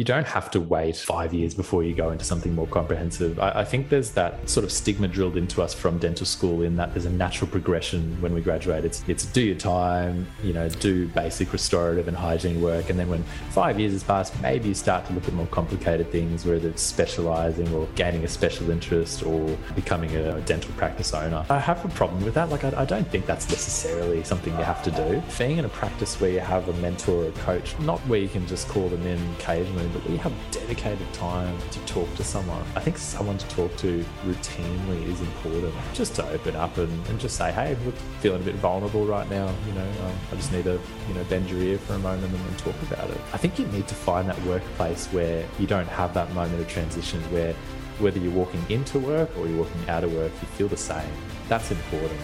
you don't have to wait five years before you go into something more comprehensive. I, I, think there's that sort of stigma drilled into us from dental school in that there's a natural progression when we graduate. It's it's do your time, you know, do basic restorative and hygiene work, and then when five years has passed, maybe you start to look at more complicated things, whether it's specializing or gaining a special interest or becoming a dental practice owner. I have a problem with that. Like I, I don't think that's necessarily something you have to do. Being in a practice where you have a mentor or a coach, not where you can just call them in occasionally, but we have dedicated time to talk to someone. I think someone to talk to routinely is important. Just to open up and, and just say, hey, look, feeling a bit vulnerable right now. You know, um, I just need to, you know, bend your ear for a moment and, and talk about it. I think you need to find that workplace where you don't have that moment of transition where whether you're walking into work or you're walking out of work, you feel the same. That's important.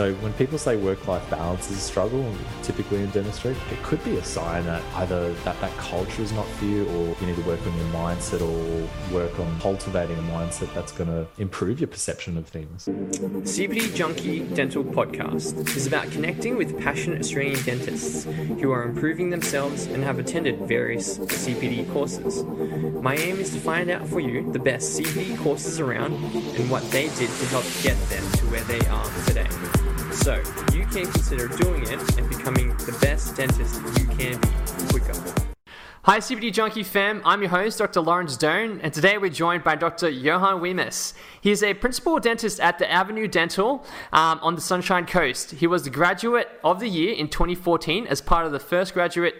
So when people say work-life balance is a struggle, typically in dentistry, it could be a sign that either that, that culture is not for you or you need to work on your mindset or work on cultivating a mindset that's going to improve your perception of things. CPD Junkie Dental Podcast is about connecting with passionate Australian dentists who are improving themselves and have attended various CPD courses. My aim is to find out for you the best CPD courses around and what they did to help get them to where they are today. So, you can consider doing it and becoming the best dentist you can be quicker. Hi, CPD Junkie fam. I'm your host, Dr. Laurence Doan, and today we're joined by Dr. Johan Weemaes. He is a principal dentist at the Avenue Dental um, on the Sunshine Coast. He was the graduate of the year in 2014 as part of the first graduate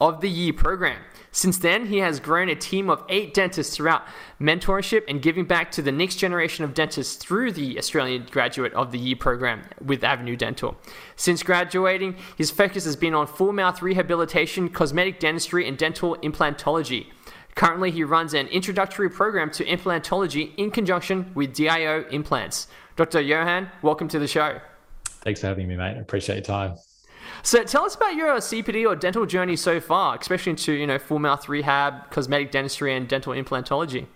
of the year program. Since then, he has grown a team of eight dentists throughout mentorship and giving back to the next generation of dentists through the Australian Graduate of the Year program with Avenue Dental. Since graduating, his focus has been on full mouth rehabilitation, cosmetic dentistry, and dental implantology. Currently, he runs an introductory program to implantology in conjunction with DIO implants. Dr. Johan, welcome to the show. Thanks for having me, mate. I appreciate your time. So tell us about your CPD or dental journey so far, especially into you know full mouth rehab, cosmetic dentistry, and dental implantology.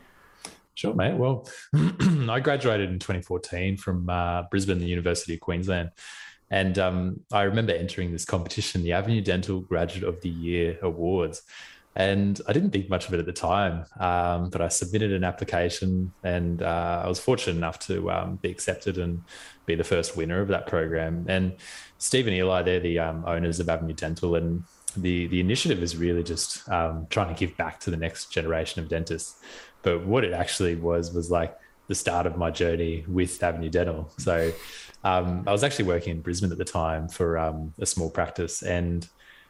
Sure, mate. Well, I graduated in 2014 from uh, Brisbane, the University of Queensland. And um, I remember entering this competition, the Avenue Dental Graduate of the Year Awards. And I didn't think much of it at the time, um, but I submitted an application and uh, I was fortunate enough to um, be accepted and be the first winner of that program. And Steve and Eli, they're the um, owners of Avenue Dental, and the the initiative is really just um, trying to give back to the next generation of dentists. But what it actually was was like the start of my journey with Avenue Dental. So um, I was actually working in Brisbane at the time for um, a small practice, and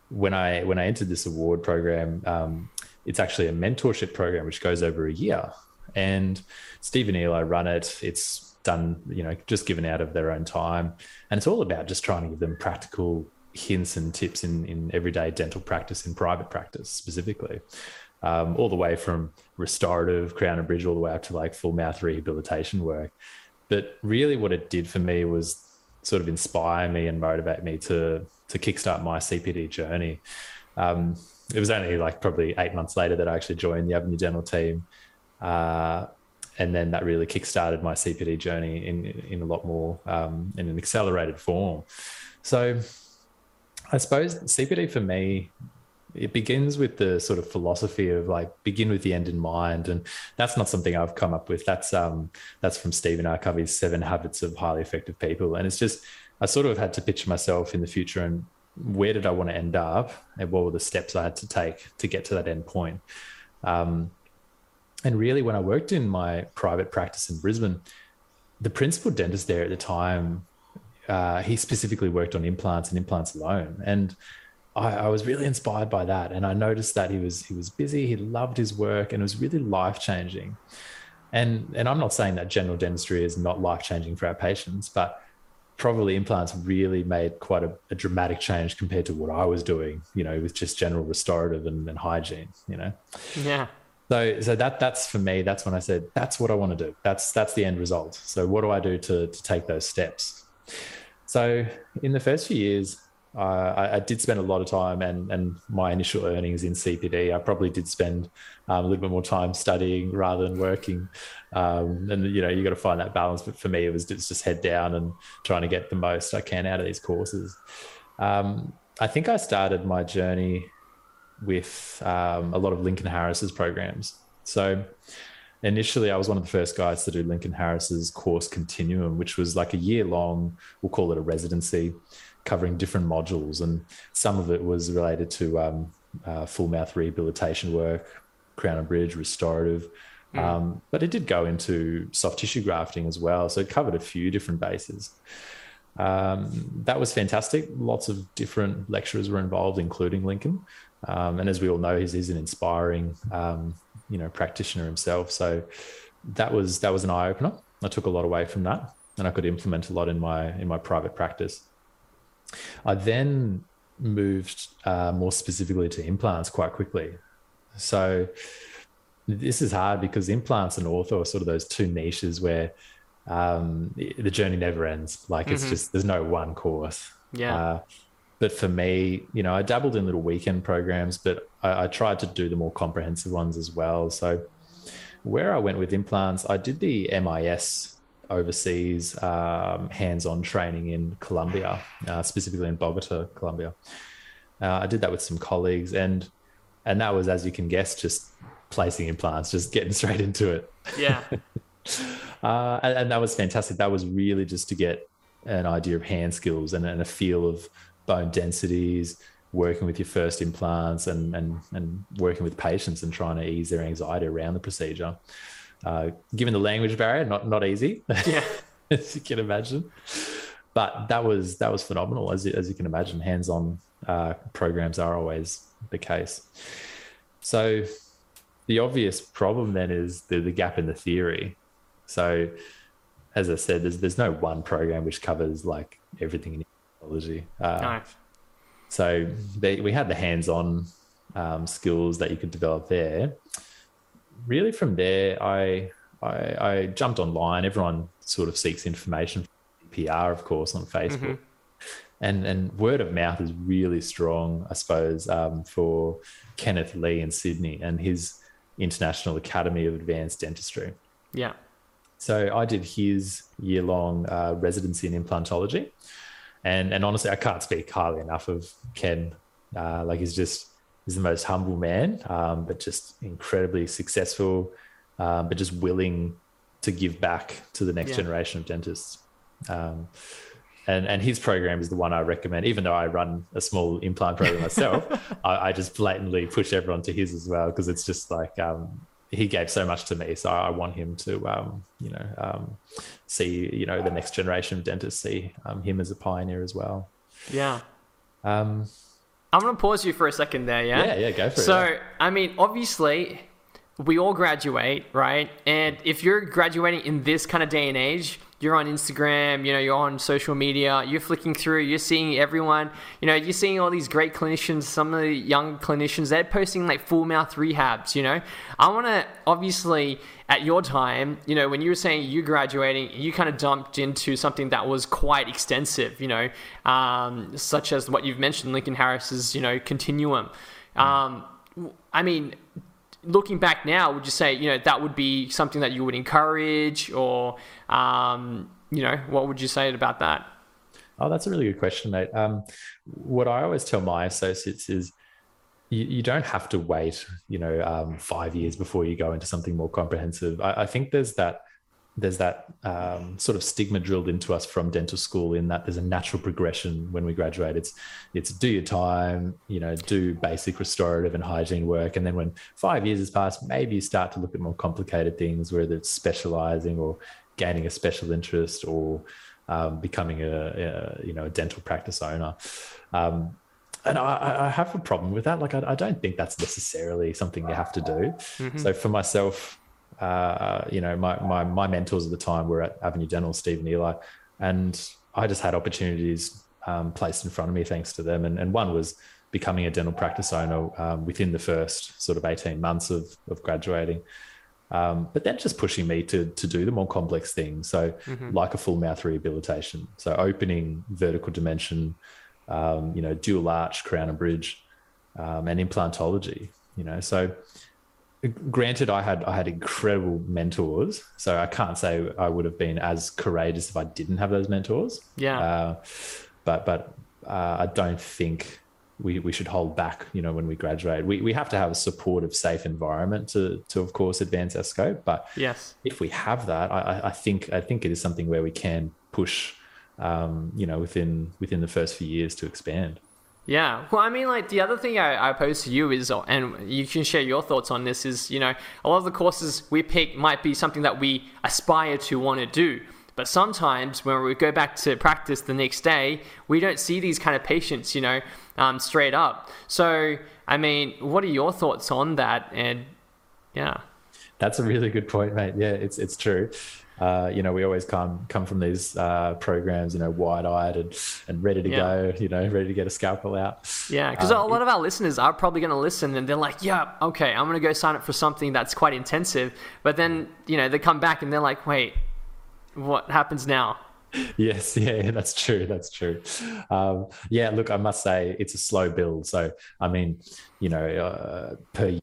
when I when I entered this award program, um, it's actually a mentorship program which goes over a year. And Steve and Eli run it. It's done, you know, just given out of their own time. And it's all about just trying to give them practical hints and tips in, in everyday dental practice, in private practice specifically, um, all the way from restorative, crown and bridge, all the way up to like full mouth rehabilitation work. But really, what it did for me was sort of inspire me and motivate me to to kickstart my CPD journey. Um, it was only like probably eight months later that I actually joined the Avenue Dental team. Uh, and then that really kickstarted my CPD journey in in a lot more um, in an accelerated form. So, I suppose CPD for me it begins with the sort of philosophy of like begin with the end in mind. And that's not something i've come up with. That's um that's from stephen r. Covey's seven habits of highly effective people. And it's just i sort of had to picture myself in the future and where did i want to end up? And what were the steps i had to take to get to that end point? Um, and really, when I worked in my private practice in Brisbane, the principal dentist there at the time, uh, he specifically worked on implants and implants alone. And I, I, was really inspired by that. And I noticed that he was he was busy, he loved his work, and it was really life changing. And and I'm not saying that general dentistry is not life changing for our patients, but probably implants really made quite a, a, dramatic change compared to what I was doing, you know, with just general restorative and, and hygiene, you know. Yeah. So, so that that's for me. That's when I said that's what I want to do. That's that's the end result. So, what do I do to to take those steps? So, in the first few years, uh, I, I, did spend a lot of time, and and my initial earnings in CPD, I probably did spend um, a little bit more time studying rather than working. Um, and you know, you got to find that balance. But for me, it was just, just head down and trying to get the most I can out of these courses. Um, I think I started my journey with um, a lot of Lincoln Harris's programs. So initially, I was one of the first guys to do Lincoln Harris's course continuum, which was like a year long, we'll call it a residency, covering different modules. And some of it was related to um, uh, full mouth rehabilitation work, crown and bridge, restorative. Mm. Um, but it did go into soft tissue grafting as well. So it covered a few different bases. Um, that was fantastic. Lots of different lecturers were involved, including Lincoln. Um, and as we all know, he's, he's an inspiring, um, you know, practitioner himself. So that was that was an eye opener. I took a lot away from that, and I could implement a lot in my in my private practice. I then moved uh, more specifically to implants quite quickly. So this is hard because implants and ortho are sort of those two niches where um, the journey never ends. Like mm-hmm. it's just there's no one course. Yeah. Uh, but for me, you know, I dabbled in little weekend programs, but I, I, tried to do the more comprehensive ones as well. So where I went with implants, I did the MIS overseas um, hands-on training in Colombia, uh, specifically in Bogota, Colombia. Uh, I did that with some colleagues, and and that was, as you can guess, just placing implants, just getting straight into it. Yeah. uh, and, and, that was fantastic. That was really just to get an idea of hand skills and, and a feel of bone densities, working with your first implants, and and and working with patients and trying to ease their anxiety around the procedure. Uh, given the language barrier, not not easy. Yeah. as you can imagine. But that was that was phenomenal, as as you can imagine. Hands-on uh, programs are always the case. So the obvious problem then is the, the gap in the theory. So, as I said, there's there's no one program which covers like everything in immunology. Uh, nice. So they, we had the hands-on um, skills that you could develop there. Really, from there, I, I, I jumped online. Everyone sort of seeks information, PR, of course, on Facebook. Mm-hmm and and word of mouth is really strong, I suppose, um, for Kenneth Lee in Sydney and his International Academy of Advanced Dentistry. Yeah. So I did his year long uh, residency in implantology, and and honestly, I can't speak highly enough of Ken. Uh, like he's just he's the most humble man, um, but just incredibly successful, um, but just willing to give back to the next yeah. generation of dentists. Um, and and his program is the one I recommend. Even though I run a small implant program myself, I, I, just blatantly push everyone to his as well because it's just like um, he gave so much to me, so I want him to um, you know um, see you know the next generation of dentists see um, him as a pioneer as well. Yeah. Um, I'm gonna pause you for a second there. Yeah. Yeah, yeah, go for so, it. So I mean, obviously. We all graduate, right? And if you're graduating in this kind of day and age, you're on Instagram, you know, you're on social media, you're flicking through, you're seeing everyone, you know, you're seeing all these great clinicians, some of the young clinicians, they're posting like full mouth rehabs, you know. I want to obviously at your time, you know, when you were saying you graduating, you kind of dumped into something that was quite extensive, you know, um, such as what you've mentioned, Lincoln Harris's, you know, continuum. Um, I mean, looking back now, would you say you know that would be something that you would encourage, or um, you know, what would you say about that? Oh, that's a really good question, mate. Um, what I always tell my associates is you, you don't have to wait, you know, um, five years before you go into something more comprehensive. I, I think there's that there's that um, sort of stigma drilled into us from dental school in that there's a natural progression when we graduate. It's it's do your time, you know, do basic restorative and hygiene work, and then when five years has passed, maybe you start to look at more complicated things, whether it's specializing or gaining a special interest or um, becoming a, a, you know a dental practice owner. Um, and I, I, have a problem with that. Like, I, I, don't think that's necessarily something you have to do. Mm-hmm. So for myself, uh, you know, my, my, my mentors at the time were at Avenue Dental, Steve and Eli, and I just had opportunities um, placed in front of me thanks to them. And, and one was becoming a dental practice owner um, within the first sort of 18 months of, of graduating. Um, but then just pushing me to, to do the more complex things. So, mm-hmm. like a full mouth rehabilitation. So, opening vertical dimension, um, you know, dual arch, crown and bridge, um, and implantology, you know. So, granted i had i had incredible mentors so i can't say i would have been as courageous if i didn't have those mentors yeah uh, but but uh, i don't think we, we should hold back, you know, when we graduate. We, we have to have a supportive, safe environment to, to of course advance our scope. But yes, if we have that, I, I think I think it is something where we can push, um, you know, within within the first few years to expand. Yeah. Well, I mean, like the other thing I, I pose to you is, and you can share your thoughts on this, is, you know, a lot of the courses we pick might be something that we aspire to want to do. But sometimes when we go back to practice the next day, we don't see these kind of patients, you know, um, straight up. So, I mean, what are your thoughts on that? And yeah. That's a really good point, mate. Yeah, it's it's true. Uh, you know, we always come come from these uh, programs, you know, wide eyed and, and ready to yeah. go, you know, ready to get a scalpel out. Yeah, because um, a lot of our listeners are probably going to listen and they're like, yeah, okay, I'm going to go sign up for something that's quite intensive. But then, you know, they come back and they're like, wait, what happens now? yes yeah that's true that's true um, yeah look i must say it's a slow build so i mean you know uh, per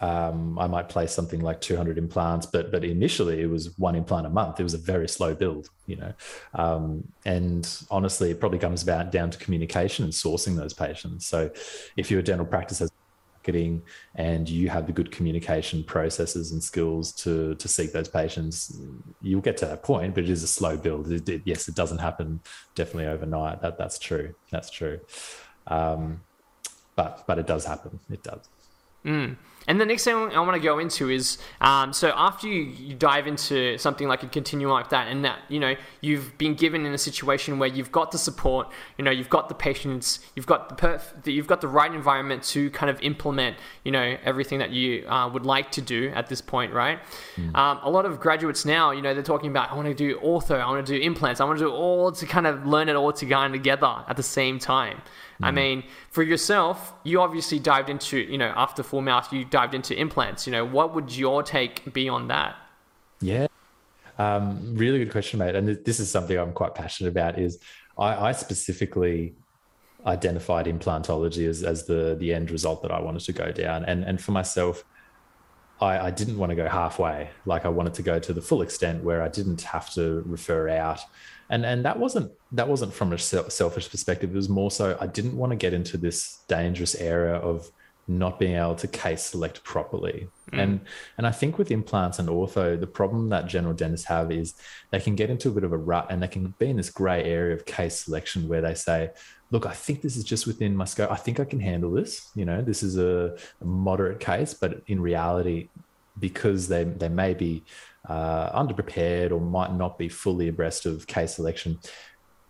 um, I might place something like 200 implants, but but initially it was one implant a month. It was a very slow build, you know. Um, and honestly, it probably comes about down to communication and sourcing those patients. So, if your dental practice has marketing and you have the good communication processes and skills to to seek those patients, you'll get to that point. But it is a slow build. It, it, yes, it doesn't happen definitely overnight. That that's true. That's true. Um, but but it does happen. It does. Mm. And the next thing I want to go into is um, so after you, you, dive into something like a continuum like that, and that you know you've been given in a situation where you've got the support, you know you've got the patience, you've got the perf- you've got the right environment to kind of implement you know everything that you uh, would like to do at this point, right? Mm. Um, a lot of graduates now, you know, they're talking about I want to do ortho, I want to do implants, I want to do all to kind of learn it all together at the same time. Mm. I mean, for yourself, you obviously dived into, you know, after full mouth, you dived into implants. You know, what would your take be on that? Yeah. Um, really good question, mate. And this is something I'm quite passionate about is I, I specifically identified implantology as, as the, the end result that I wanted to go down. And, and for myself, I, I, didn't want to go halfway. Like I wanted to go to the full extent where I didn't have to refer out and and that wasn't that wasn't from a selfish perspective it was more so i didn't want to get into this dangerous area of not being able to case select properly. Mm. and and i think with implants and ortho the problem that general dentists have is they can get into a bit of a rut and they can be in this gray area of case selection where they say look i think this is just within my scope. I think i can handle this. You know this is a, a moderate case but in reality because they they may be uh, underprepared or might not be fully abreast of case selection,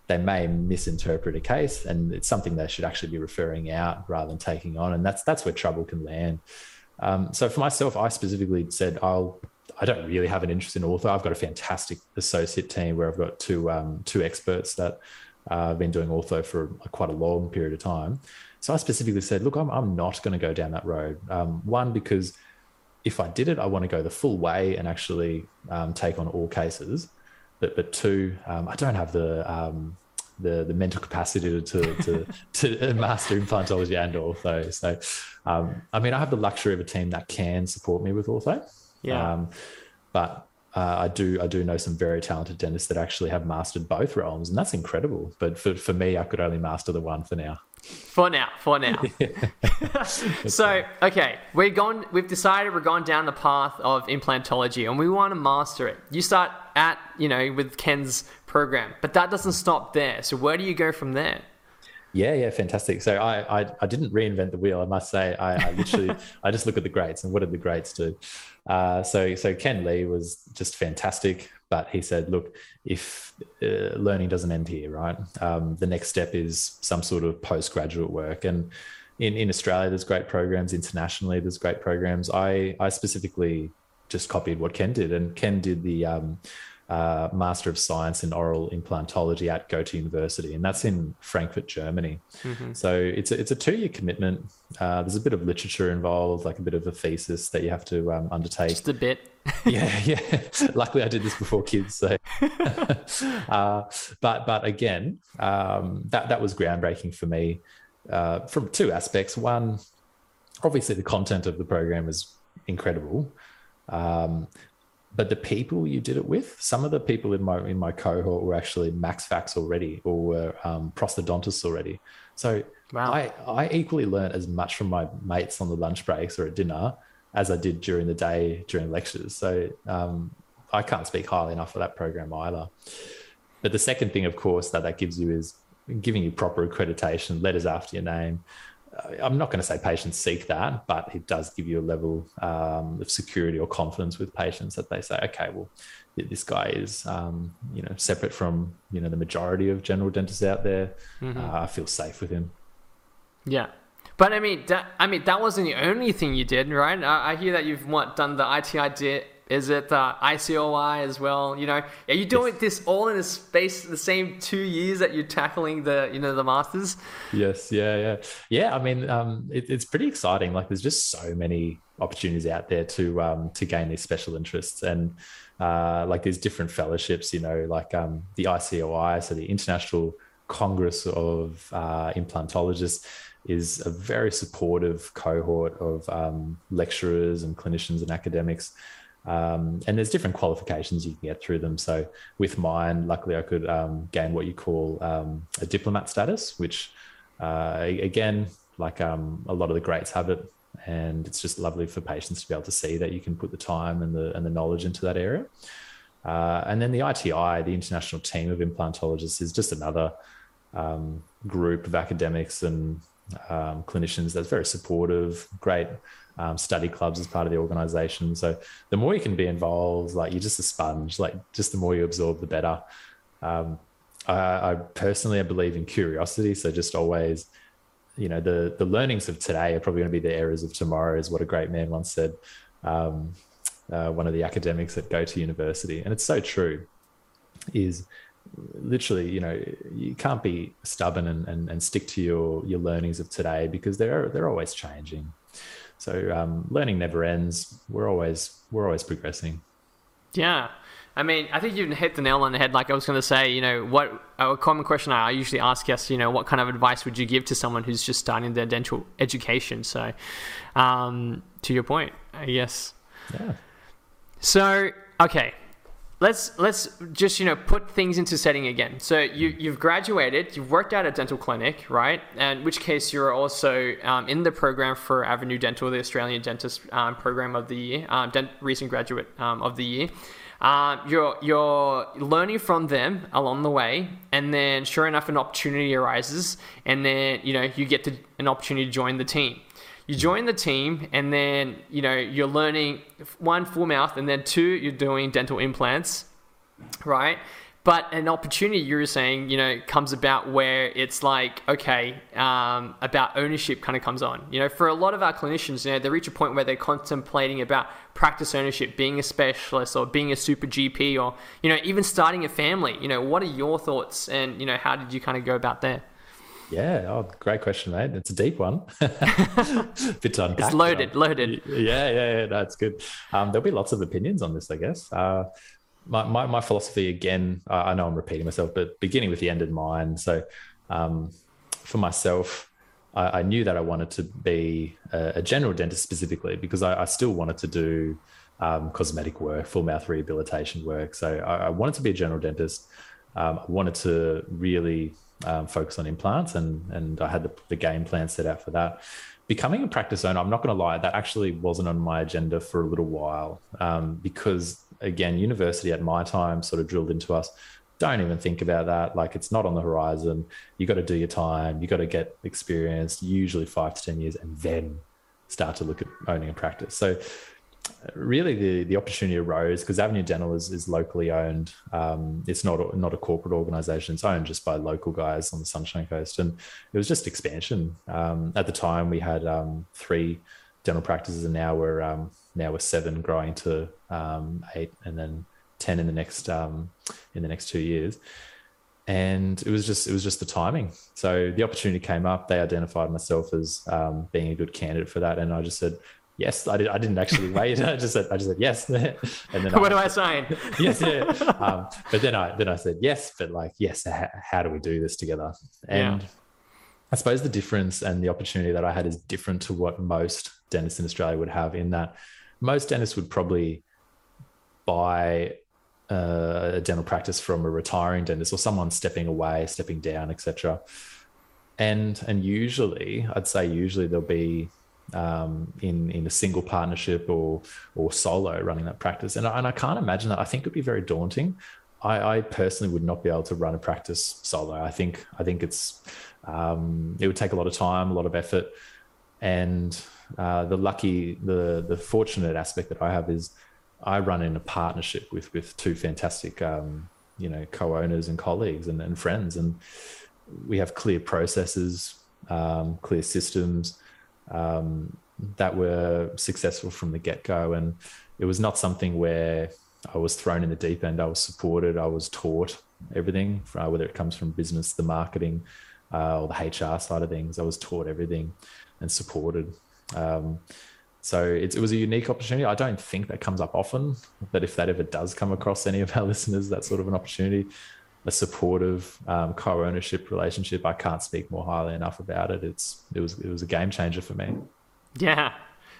they may misinterpret a case, and it's something they should actually be referring out rather than taking on, and that's that's where trouble can land. Um, so for myself, I specifically said I'll. I don't really have an interest in ortho I've got a fantastic associate team where I've got two um, two experts that uh, have been doing ortho for quite a long period of time. So I specifically said, look, I'm, I'm not going to go down that road. Um, one, because if I did it, I want to go the full way and actually um, take on all cases. But but two, um, I don't have the um, the the mental capacity to to, to, master implantology and ortho. So, um, I mean, I have the luxury of a team that can support me with ortho. Yeah. Um, but uh, I do I do know some very talented dentists that actually have mastered both realms, and that's incredible. But for, for me, I could only master the one for now. For now, for now. so, okay, we're gone. We've decided we're going down the path of implantology, and we want to master it. You start at, you know, with Ken's program, but that doesn't stop there. So, where do you go from there? Yeah, yeah, fantastic. So I, I, I didn't reinvent the wheel. I must say, I, I literally, I just look at the greats and what did the greats do. Uh, so, so Ken Lee was just fantastic. But he said, look, if uh, learning doesn't end here, right? Um, the next step is some sort of postgraduate work. And in, in Australia, there's great programs. Internationally, there's great programs. I, I specifically just copied what Ken did, and Ken did the um, uh, Master of Science in Oral Implantology at Goethe University, and that's in Frankfurt, Germany. Mm-hmm. So it's a, it's a two year commitment. Uh, there's a bit of literature involved, like a bit of a thesis that you have to um, undertake. Just a bit. yeah, yeah. Luckily, I did this before kids. So, uh, but but again, um, that that was groundbreaking for me uh, from two aspects. One, obviously, the content of the program is incredible. Um, but the people you did it with, some of the people in my in my cohort were actually max fax already or were um, prosthodontists already. So wow. I I equally learned as much from my mates on the lunch breaks or at dinner as I did during the day during lectures. So um, I can't speak highly enough of that program either. But the second thing, of course, that that gives you is giving you proper accreditation, letters after your name, I'm not going to say patients seek that, but it does give you a level um, of security or confidence with patients that they say, okay, well, this guy is, um, you know, separate from, you know, the majority of general dentists out there. Mm-hmm. Uh, I feel safe with him. Yeah. But I mean, that, I mean, that wasn't the only thing you did, right? I, I hear that you've what done the ITI is it uh, ICOI as well? You know, are you doing yes. this all in a space the same two years that you're tackling the you know the masters? Yes, yeah, yeah, yeah. I mean, um, it, it's pretty exciting. Like, there's just so many opportunities out there to um, to gain these special interests and uh, like there's different fellowships. You know, like um, the ICOI, so the International Congress of uh, Implantologists is a very supportive cohort of um, lecturers and clinicians and academics um, and there's different qualifications you can get through them. So with mine, luckily I could um, gain what you call um, a diplomate status, which uh, again, like um, a lot of the greats have it, and it's just lovely for patients to be able to see that you can put the time and the and the knowledge into that area. Uh, and then the ITI, the International Team of Implantologists, is just another um, group of academics and um, clinicians that's very supportive, great um, study clubs as part of the organization. So the more you can be involved, like you're just a sponge, like just the more you absorb, the better. Um, I, I, personally, I believe in curiosity. So just always, you know, the, the learnings of today are probably going to be the errors of tomorrow is what a great man once said. Um, uh, one of the academics that Goethe University. And it's so true is literally, you know, you can't be stubborn and, and, and stick to your, your learnings of today because they're, they're always changing. So um, learning never ends. We're always we're always progressing. Yeah. I mean, I think you hit the nail on the head. Like I was going to say, you know, what a common question I usually ask guests, you know, what kind of advice would you give to someone who's just starting their dental education? So, um, to your point, I guess. Yeah. So, okay, let's let's just you know put things into setting again. So you you've graduated, you've worked at a dental clinic, right? And in which case you're also um, in the program for Avenue Dental, the Australian Dentist um, Program of the Year, um, dent- recent graduate um, of the year. Uh, you're you're learning from them along the way, and then sure enough, an opportunity arises, and then you know you get to, an opportunity to join the team you join the team and then you know you're learning one full mouth and then two you're doing dental implants right? But an opportunity you were saying you know comes about where it's like okay um, about ownership kind of comes on. You know for a lot of our clinicians you know they reach a point where they're contemplating about practice ownership being a specialist or being a super gp or you know even starting a family. You know what are your thoughts and you know how did you kind of go about there yeah, oh, great question, mate. It's a deep one. Bit to unpack. It's loaded, loaded. Yeah, yeah, yeah. That's good. Um, there'll be lots of opinions on this, I guess. Uh, my, my, my, philosophy, again, I know I'm repeating myself, but beginning with the end in mind. So um, for myself, I, I, knew that I wanted to be a, a general dentist specifically because I, I still wanted to do um, cosmetic work, full mouth rehabilitation work. So I, I wanted to be a general dentist. Um, I wanted to really um, focus on implants, and and I had the, the game plan set out for that. Becoming a practice owner, I'm not going to lie, that actually wasn't on my agenda for a little while um, because again, university at my time sort of drilled into us. Don't even think about that. Like it's not on the horizon. You got to do your time. You got to get experienced, usually five to ten years, and then start to look at owning a practice. So really the the opportunity arose because Avenue Dental is, is locally owned. Um, it's not a, not a corporate organization. It's owned just by local guys on the Sunshine Coast, and it was just expansion. Um, at the time, we had um, three dental practices, and now we're um, now we're seven, growing to um, eight, and then ten in the next um, in the next two years. And it was just it was just the timing. So the opportunity came up. They identified myself as being a good candidate for that, and I just said, yes. I, did, I didn't actually wait. I just said, I just said yes. and then what I, do I sign? yes, yeah. Um, but then I then I said yes, but like yes, how, how do we do this together? And yeah. I suppose the difference and the opportunity that I had is different to what most dentists in Australia would have. In that most dentists would probably buy uh, a dental practice from a retiring dentist or someone stepping away, stepping down, etc. And and usually, I'd say usually there'll be um, in in a single partnership or or solo running that practice. And I, and I can't imagine that. I think it'd be very daunting. I, I personally would not be able to run a practice solo. I think I think it's um, it would take a lot of time, a lot of effort, and uh, the lucky, the the fortunate aspect that I have is I run in a partnership with with two fantastic, um, you know, co-owners and colleagues and, and friends, and we have clear processes, um, clear systems um, that were successful from the get go, and it was not something where I was thrown in the deep end. I was supported. I was taught everything, uh, whether it comes from business, the marketing, uh, or the HR side of things. I was taught everything and supported. Um, so it was a unique opportunity. I don't think that comes up often, but if that ever does come across any of our listeners, that sort of an opportunity, a supportive um, co-ownership relationship, I can't speak more highly enough about it. It's it was it was a game changer for me. Yeah.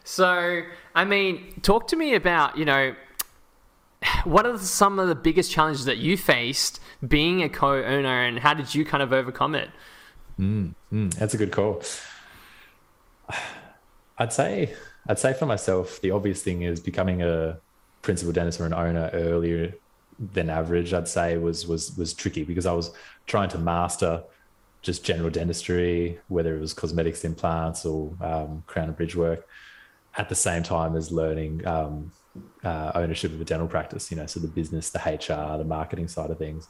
So I mean, talk to me about you know what are some of the biggest challenges that you faced being a co-owner, and how did you kind of overcome it? Mm, mm, that's a good call. I'd say I'd say for myself, the obvious thing is becoming a principal dentist or an owner earlier than average. I'd say was was was tricky because I was trying to master just general dentistry, whether it was cosmetics, implants, or um, crown and bridge work, at the same time as learning um, uh, ownership of a dental practice. You know, so the business, the HR, the marketing side of things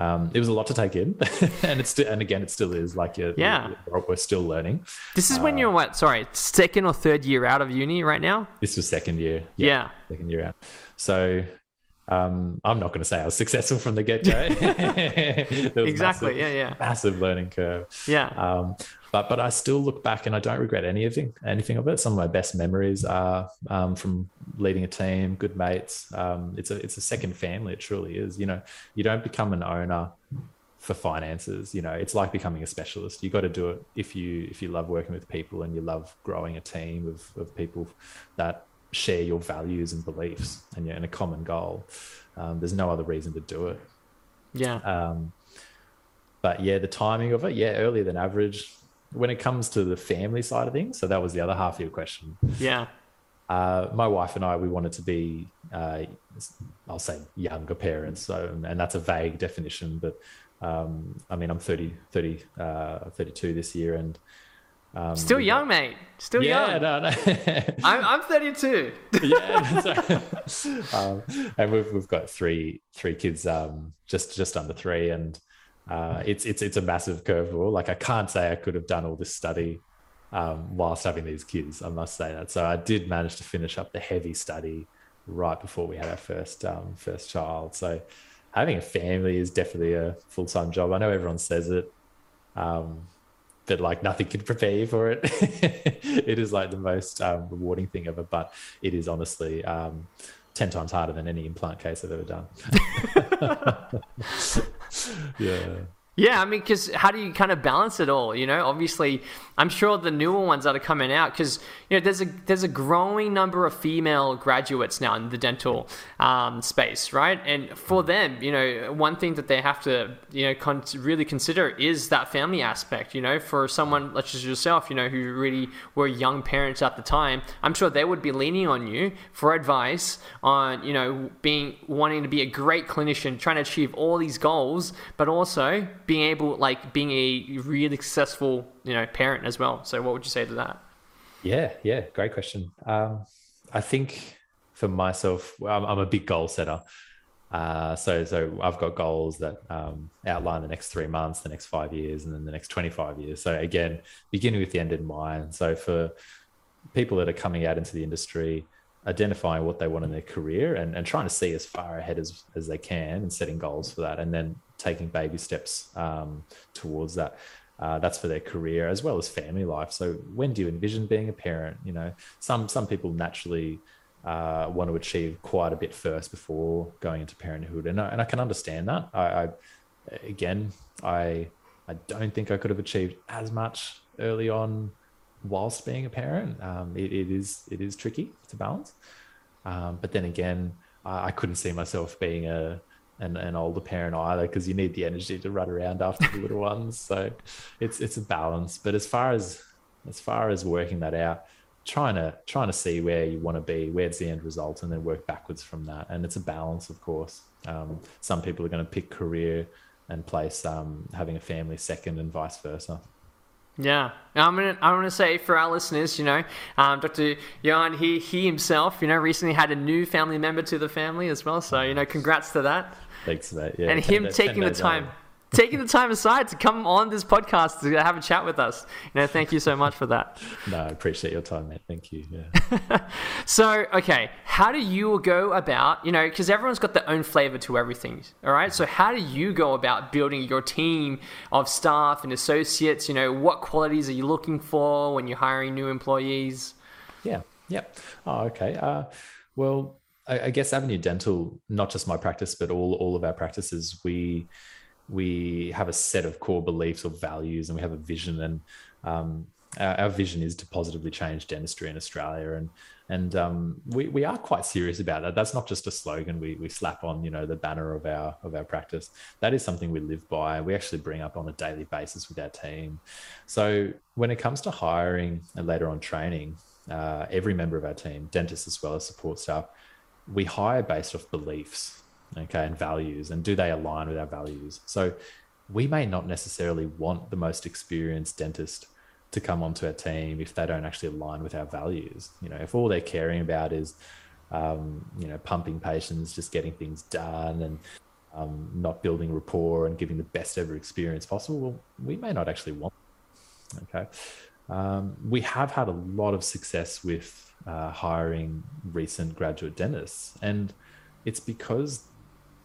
um, it was a lot to take in, and it's still, and again, it still is like you're, yeah, you're, we're still learning. This is when uh, you're what? Sorry, second or third year out of uni right now. This was second year. Yeah, yeah. second year out. So um, I'm not going to say I was successful from the get go. exactly. Massive, yeah, yeah. Massive learning curve. Yeah. Um, but but I still look back and I don't regret anything anything of it. Some of my best memories are um, from leading a team, good mates. Um, it's a it's a second family. It truly is. You know, you don't become an owner for finances. You know, it's like becoming a specialist. You got to do it if you if you love working with people and you love growing a team of of people that share your values and beliefs and you're in a common goal. Um, there's no other reason to do it. Yeah. Um, but yeah, the timing of it, yeah, earlier than average when it comes to the family side of things, so that was the other half of your question. Yeah. Uh, my wife and I, we wanted to be, uh, I'll say younger parents. So, and that's a vague definition, but um, I mean, I'm 30, 30, uh, 32 this year and um, Still young, got, mate. Still yeah, young. No, no. I'm, I'm 32. yeah, um, and we've we've got three three kids, um, just just under three, and uh, it's it's it's a massive curveball. Like I can't say I could have done all this study um, whilst having these kids. I must say that. So I did manage to finish up the heavy study right before we had our first um, first child. So having a family is definitely a full time job. I know everyone says it, um, but like nothing can prepare you for it. it is like the most um, rewarding thing ever, but it is honestly um, 10 times harder than any implant case I've ever done. yeah. Yeah, I mean, because how do you kind of balance it all? You know, obviously, I'm sure the newer ones that are coming out, because you know, there's a there's a growing number of female graduates now in the dental um, space, right? And for them, you know, one thing that they have to you know con- really consider is that family aspect. You know, for someone such as yourself, you know, who really were young parents at the time, I'm sure they would be leaning on you for advice on you know being wanting to be a great clinician, trying to achieve all these goals, but also being able like being a really successful you know parent as well. So what would you say to that? Yeah yeah great question. Um, i think for myself I'm, I'm, a big goal setter. Uh, so so i've got goals that um, outline the next three months the next five years and then the next 25 years. So again beginning with the end in mind. So for people that are coming out into the industry identifying what they want in their career and, and trying to see as far ahead as, as they can and setting goals for that. And then taking baby steps um, towards that. Uh, that's for their career as well as family life. So when do you envision being a parent? You know some some people naturally uh, want to achieve quite a bit first before going into parenthood. And I, and I can understand that. I, I again I I don't think I could have achieved as much early on whilst being a parent. Um, it, it is it is tricky. To balance, um, but then again, I couldn't see myself being a an, an older parent either because you need the energy to run around after the little ones. So it's it's a balance. But as far as as far as working that out, trying to trying to see where you want to be, where's the end result, and then work backwards from that. And it's a balance, of course. Um, some people are going to pick career and place um, having a family second, and vice versa. Yeah, I'm gonna I'm gonna say for our listeners, you know, um, Dr. Johan, he he himself, you know, recently had a new family member to the family as well. So you know, congrats to that. Thanks, mate. Yeah, and him taking the time. taking the time aside to come on this podcast to have a chat with us. You know, thank you so much for that. No, I appreciate your time, mate. Thank you. Yeah. so, okay, how do you go about, you know, because everyone's got their own flavor to everything. All right. So, how do you go about building your team of staff and associates? You know, what qualities are you looking for when you're hiring new employees? Yeah. Yeah. Oh, okay. Uh, well, I, I guess Avenue Dental, not just my practice, but all all of our practices, we we have a set of core beliefs or values, and we have a vision. And um, our, our, vision is to positively change dentistry in Australia, and and um, we we are quite serious about that. That's not just a slogan we we slap on, you know, the banner of our of our practice. That is something we live by. We actually bring up on a daily basis with our team. So when it comes to hiring and later on training, uh, every member of our team, dentists as well as support staff we hire based off beliefs, okay, and values, and do they align with our values? So we may not necessarily want the most experienced dentist to come onto our team if they don't actually align with our values. You know, if all they're caring about is, um, you know, pumping patients, just getting things done, and um, not building rapport and giving the best ever experience possible, well, we may not actually want. Okay, um, we have had a lot of success with uh, hiring recent graduate dentists, and it's because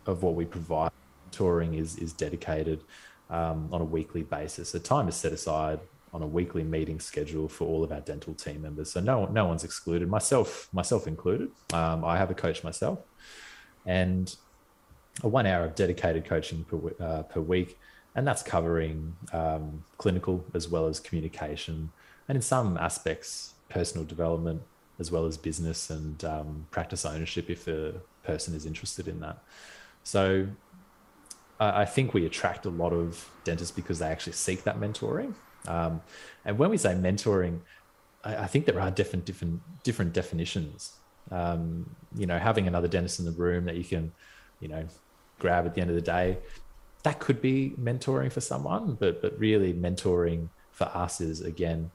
of what we provide. Touring is is dedicated um, on a weekly basis. The time is set aside on a weekly meeting schedule for all of our dental team members. So no no one's excluded, myself myself included. Um, I have a coach myself, and a one hour of dedicated coaching per uh, per week, and that's covering um, clinical as well as communication, and in some aspects personal development as well as business and um, practice ownership if the person is interested in that. So I think we attract a lot of dentists because they actually seek that mentoring. Um, and when we say mentoring, I, I, think there are different different different definitions. Um, you know, having another dentist in the room that you can, you know, grab at the end of the day, that could be mentoring for someone. But but really, mentoring for us is again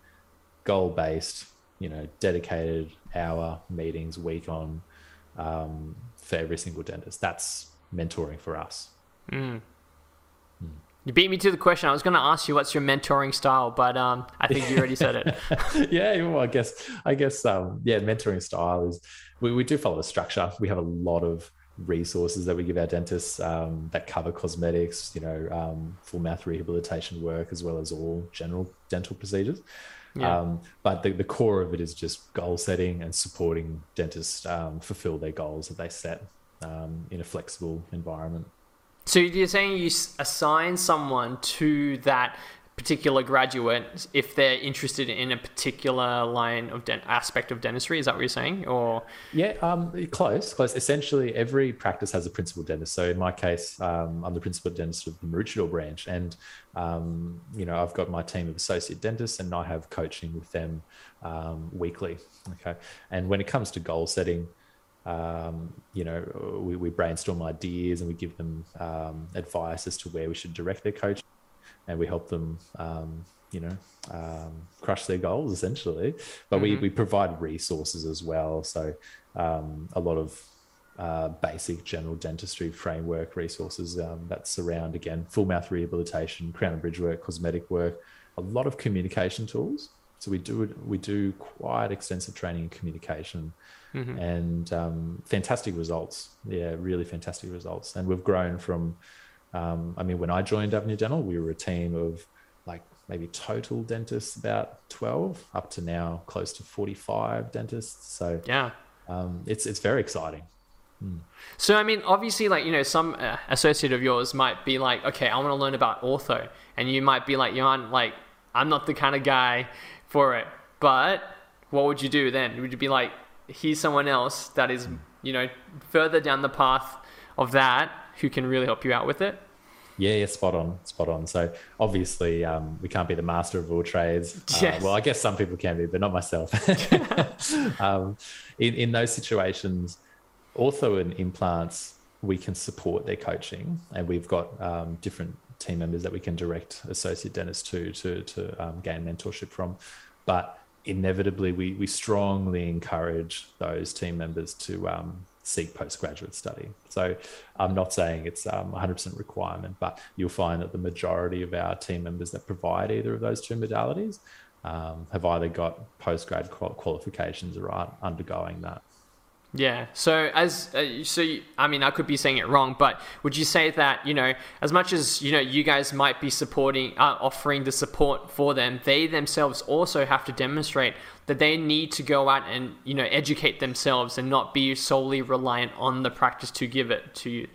goal based you know dedicated hour meetings week on um, for every single dentist. That's mentoring for us. Mm. Mm. You beat me to the question. I was going to ask you what's your mentoring style, but um, I think you already said it. yeah, well, I guess I guess um, yeah, mentoring style is we, we do follow a structure. We have a lot of resources that we give our dentists um, that cover cosmetics, you know, um, full mouth rehabilitation work, as well as all general dental procedures. Yeah. Um, but the, the core of it is just goal setting and supporting dentists um, fulfill their goals that they set um, in a flexible environment. So you're saying you assign someone to that particular graduate if they're interested in a particular line of dent- aspect of dentistry. Is that what you're saying? Or yeah, um, close, close. Essentially, every practice has a principal dentist. So in my case, um, I'm the principal dentist of the Maroochydore branch, and um, you know I've got my team of associate dentists, and I have coaching with them um, weekly. Okay, and when it comes to goal setting. Um, you know, we, we, brainstorm ideas and we give them um, advice as to where we should direct their coaching and we help them, um, you know, um, crush their goals essentially. But mm-hmm. we, we provide resources as well. So um, a lot of uh, basic general dentistry framework resources um, that surround again full mouth rehabilitation, crown and bridge work, cosmetic work, a lot of communication tools. So we do we do quite extensive training in communication, mm-hmm. and um, fantastic results. Yeah, really fantastic results. And we've grown from um, I mean, when I joined Avenue Dental, we were a team of like maybe total dentists about 12 up to now close to 45 dentists. So yeah, um, it's, it's very exciting. Hmm. So, I mean, obviously, like, you know, some uh, associate of yours might be like, okay, I want to learn about ortho. And you might be like, you aren't like, I'm not the kind of guy for it. But what would you do then? Would you be like, here's someone else that is you know further down the path of that who can really help you out with it. Yeah, yeah, spot on, spot on. So obviously, um, we can't be the master of all trades. Uh, well, I guess some people can be, but not myself. um, in in those situations, ortho and implants, we can support their coaching, and we've got um, different team members that we can direct associate dentists to to to um, gain mentorship from. But inevitably, we we strongly encourage those team members to um, seek postgraduate study. So I'm not saying it's um, 100% requirement, but you'll find that the majority of our team members that provide either of those two modalities um, have either got postgrad qual- qualifications or are undergoing that. Yeah. So as uh, so, you, I mean, I could be saying it wrong, but would you say that you know, as much as you know, you guys might be supporting, uh, offering the support for them, they themselves also have to demonstrate that they need to go out and you know educate themselves and not be solely reliant on the practice to give it to you.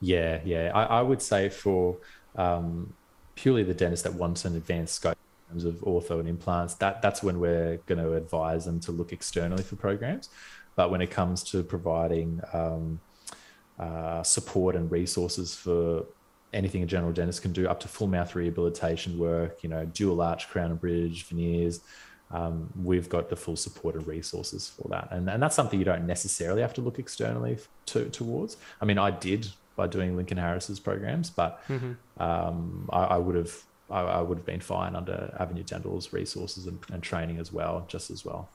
Yeah, yeah. I, I would say for um, purely the dentist that wants an advanced scope in terms of ortho and implants, that that's when we're going to advise them to look externally for programs. But when it comes to providing um, uh, support and resources for anything a general dentist can do, up to full mouth rehabilitation work, you know, dual arch, crown and bridge, veneers, um, we've got the full support and resources for that. And, and that's something you don't necessarily have to look externally to, towards. I mean, I did by doing Lincoln Harris's programs, but um, I, I would have I, I would have been fine under Avenue Dental's resources and, and training as well, just as well.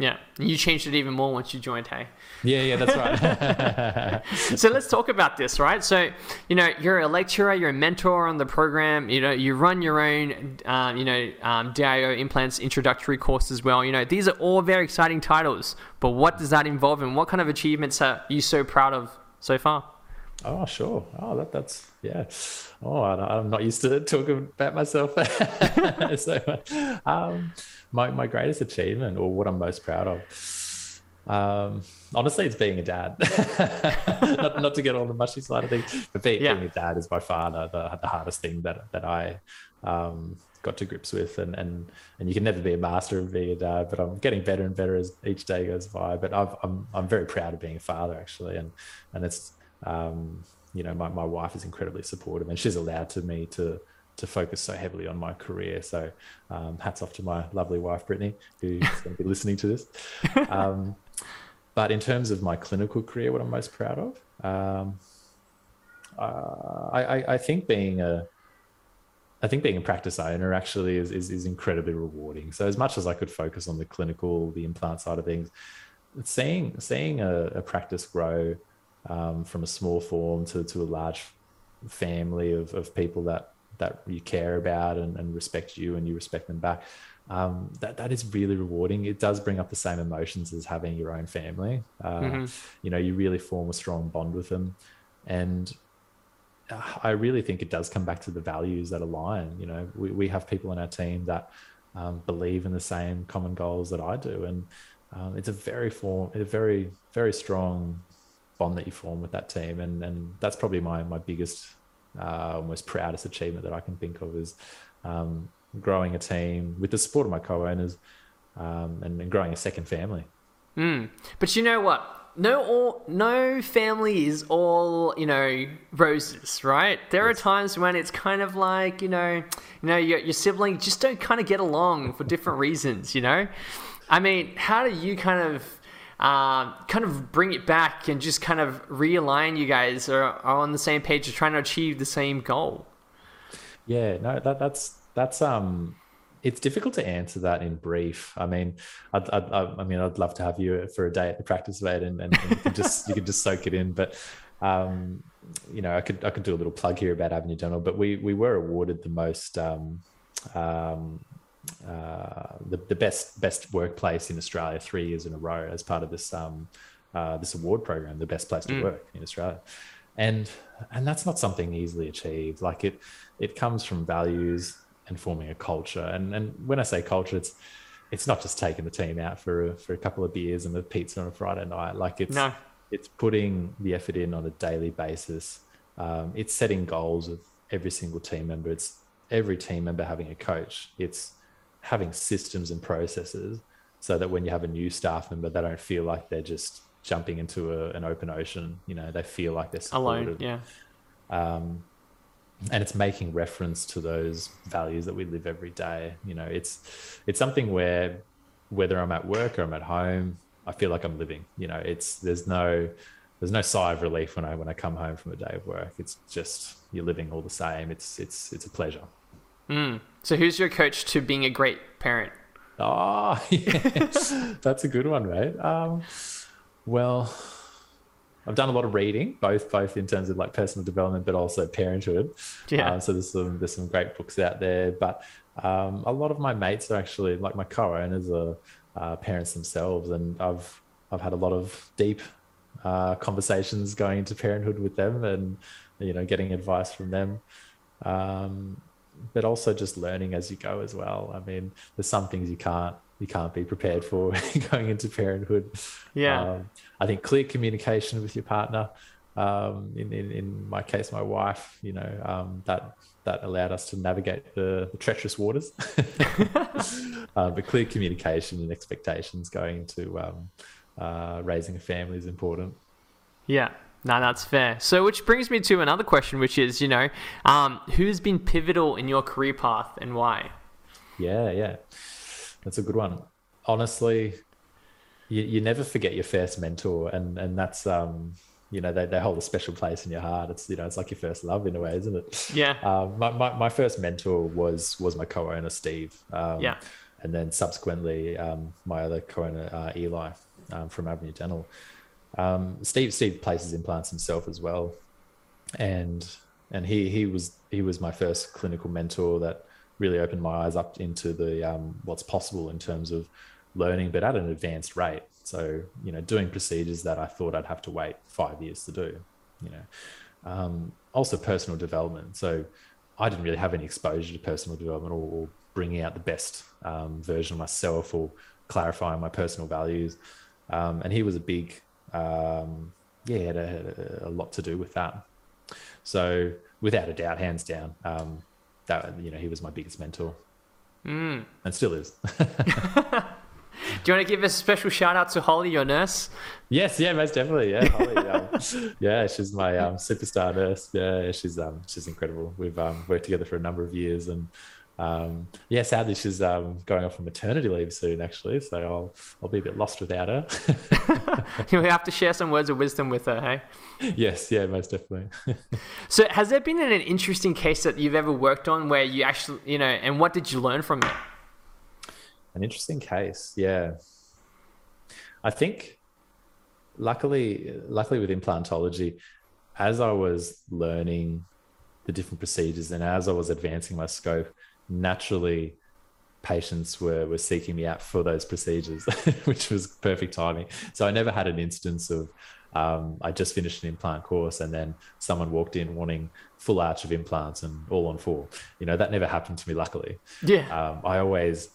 Yeah, you changed it even more once you joined. Hey. Yeah, yeah, that's right. so let's talk about this, right? So, you know, you're a lecturer, you're a mentor on the program. You know, you run your own, um, you know, um, DIO implants introductory course as well. You know, these are all very exciting titles. But what does that involve, and what kind of achievements are you so proud of so far? Oh, sure. Oh, that, that's yeah. Oh, I, I'm not used to talking about myself. so, um, my my greatest achievement, or what I'm most proud of, um, honestly, it's being a dad. not, not to get on the mushy side of things, but being, Yeah. being a dad is by far the, the, the hardest thing that that I um, got to grips with, and and and you can never be a master of being a dad, but I'm getting better and better as each day goes by. But I've, I'm I'm very proud of being a father actually, and and it's um, you know my, my wife is incredibly supportive, and she's allowed to me to to focus so heavily on my career. So um, hats off to my lovely wife Brittany, who's going to be listening to this. Um, but in terms of my clinical career, what I'm most proud of, um, uh, I, I, I think being a I think being a practice owner actually is, is, is incredibly rewarding. So as much as I could focus on the clinical, the implant side of things, seeing seeing a, a practice grow um, from a small form to, to a large family of, of people that that you care about and, and respect you and you respect them back. Um, that that is really rewarding. It does bring up the same emotions as having your own family. Uh, Mhm. You know, you really form a strong bond with them, and uh, I really think it does come back to the values that align. You know, we, we have people in our team that um, believe in the same common goals that I do, and um, it's a very form, a very very strong bond that you form with that team, and and that's probably my my biggest, uh, most proudest achievement that I can think of is um, growing a team with the support of my co-owners, um, and, and growing a second family. Mm. But you know what? No, all no family is all you know roses, right? There are times when it's kind of like you know, you know, your, your siblings just don't kind of get along for different reasons. You know, I mean, how do you kind of um, kind of bring it back and just kind of realign you guys are, are on the same page of trying to achieve the same goal? Yeah, no, that that's that's um, it's difficult to answer that in brief. I mean, I'd, I'd, I mean, I'd love to have you for a day at the practice vet, and, and, and you just you can just soak it in. But um, you know, I could I could do a little plug here about Avenue Dental, but we we were awarded the most um, um, uh, the, the best best workplace in Australia three years in a row as part of this um, uh, this award program, the best place to Mm. work in Australia, and and that's not something easily achieved. Like it it comes from values and forming a culture. And and when I say culture, it's it's not just taking the team out for a, for a couple of beers and a pizza on a Friday night. Like it's No. it's putting the effort in on a daily basis. Um, it's setting goals with every single team member. It's every team member having a coach. It's having systems and processes so that when you have a new staff member, they don't feel like they're just jumping into a, an open ocean. You know, they feel like they're supported. Alone, yeah. Um, and it's making reference to those values that we live every day. You know, it's it's something where whether I'm at work or I'm at home, I feel like I'm living. You know, it's there's no there's no sigh of relief when I when I come home from a day of work. It's just you're living all the same. It's it's it's a pleasure. Mm. So who's your coach to being a great parent? Oh, yeah. that's a good one, right? Um, well, I've done a lot of reading, both both in terms of like personal development, but also parenthood. Yeah. Uh, so there's some there's some great books out there, but um, a lot of my mates are actually like my co-owners are uh, parents themselves, and I've I've had a lot of deep uh, conversations going into parenthood with them, and you know getting advice from them. Um, but also just learning as you go as well. I mean, there's some things you can't you can't be prepared for going into parenthood. Yeah, um, I think clear communication with your partner. Um, in, in in my case, my wife, you know, um, that that allowed us to navigate the, the treacherous waters. uh, but clear communication and expectations going into um, uh, raising a family is important. Yeah, no, that's fair. So, which brings me to another question, which is, you know, um, who's been pivotal in your career path and why? Yeah, yeah, that's a good one. Honestly, you, you never forget your first mentor, and and that's um, you know, they, they hold a special place in your heart. It's you know, it's like your first love in a way, isn't it? Yeah. Um, my, my my first mentor was was my co-owner Steve. Um, yeah. And then subsequently, um, my other co-owner uh, Eli um, from Avenue Dental. Um, Steve Steve places implants himself as well, and and he he was he was my first clinical mentor that really opened my eyes up into the um, what's possible in terms of learning, but at an advanced rate. So you know, doing procedures that I thought I'd have to wait five years to do. You know, um, also personal development. So I didn't really have any exposure to personal development or, or bringing out the best um, version of myself or clarifying my personal values. Um, and he was a big um, yeah, had a, had a, lot to do with that. So without a doubt, hands down, um, that you know he was my biggest mentor, mm. and still is. Do you want to give a special shout out to Holly, your nurse? Yes, yeah, most definitely. Yeah, Holly, um, yeah, she's my um, superstar nurse. Yeah, she's um, she's incredible. We've um, worked together for a number of years, and um, yeah, sadly she's um, going off on maternity leave soon, actually. So I'll I'll be a bit lost without her. You'll have to share some words of wisdom with her, hey? Yes, yeah, most definitely. so, has there been an interesting case that you've ever worked on where you actually, you know, and what did you learn from it? An interesting case, yeah. I think, luckily, luckily with implantology, as I was learning the different procedures and as I was advancing my scope naturally patients were were seeking me out for those procedures, which was perfect timing. So I never had an instance of um, I just finished an implant course and then someone walked in wanting full arch of implants and all on four. You know that never happened to me, luckily. Yeah. Um, I always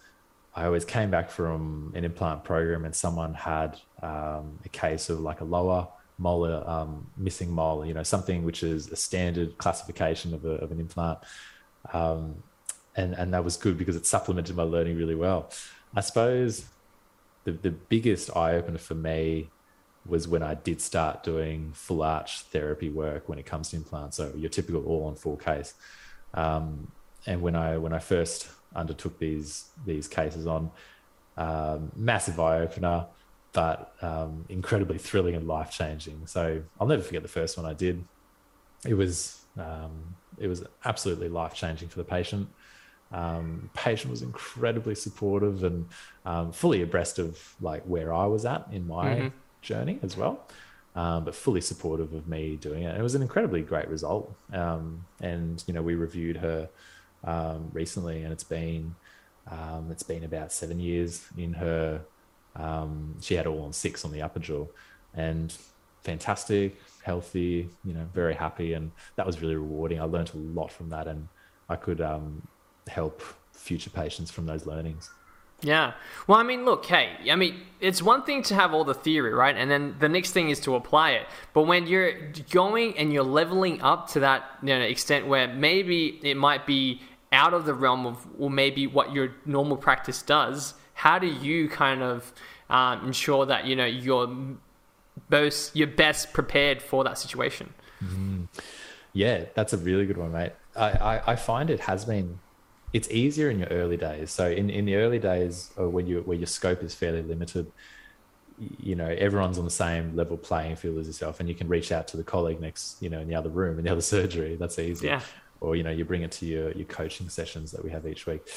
I always came back from an implant program and someone had um, a case of like a lower molar um, missing molar, you know, something which is a standard classification of, a, of an implant. And and that was good because it supplemented my learning really well. I suppose the the biggest eye opener for me was when I did start doing full arch therapy work when it comes to implants. So your typical all on four case. Um, and when I when I first undertook these these cases on, um, massive eye opener, but um, incredibly thrilling and life changing. So I'll never forget the first one I did. It was um, it was absolutely life changing for the patient. Um, patient was incredibly supportive and um, fully abreast of like where I was at in my mm-hmm. journey as well, um, but fully supportive of me doing it. And it was an incredibly great result. Um, and you know, we reviewed her um, recently, and it's been um, it's been about seven years in her. she had all on six on the upper jaw, and fantastic, healthy, you know, very happy, and that was really rewarding. I learned a lot from that, and I could um, help future patients from those learnings. Yeah. Well, I mean, look, hey, I mean, it's one thing to have all the theory, right? And then the next thing is to apply it. But when you're going and you're leveling up to that you know, extent where maybe it might be out of the realm of, or maybe what your normal practice does, how do you kind of um, ensure that you know you're most you're best prepared for that situation? Mm-hmm. Yeah, that's a really good one, mate. I, I, I find it has been it's easier in your early days. So in, in the early days, or when you where your scope is fairly limited, you know everyone's on the same level playing field as yourself, and you can reach out to the colleague next, you know, in the other room, in the other surgery. That's easy. Yeah. Or you know, you bring it to your your coaching sessions that we have each week.